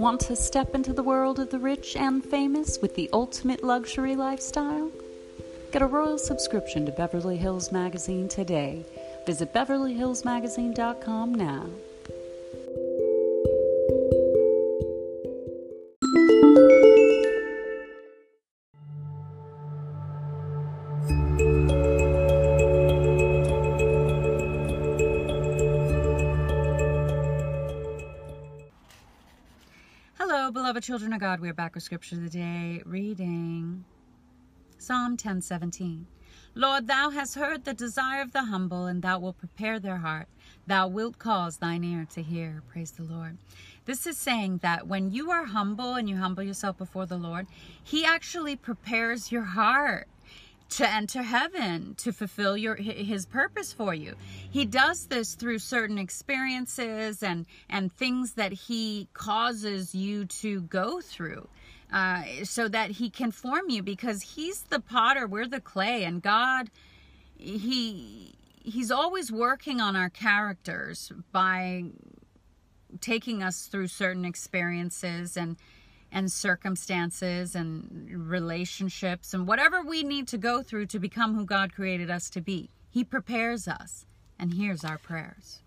Want to step into the world of the rich and famous with the ultimate luxury lifestyle? Get a royal subscription to Beverly Hills Magazine today. Visit BeverlyHillsMagazine.com now. Beloved children of God. We are back with scripture the day, reading Psalm 10:17. Lord, thou hast heard the desire of the humble, and thou wilt prepare their heart. Thou wilt cause thine ear to hear. Praise the Lord. This is saying that when you are humble and you humble yourself before the Lord, He actually prepares your heart to enter heaven to fulfill your his purpose for you. He does this through certain experiences and and things that he causes you to go through uh, so that he can form you because he's the potter we're the clay and god he he's always working on our characters by taking us through certain experiences and and circumstances and relationships and whatever we need to go through to become who God created us to be. He prepares us and hears our prayers.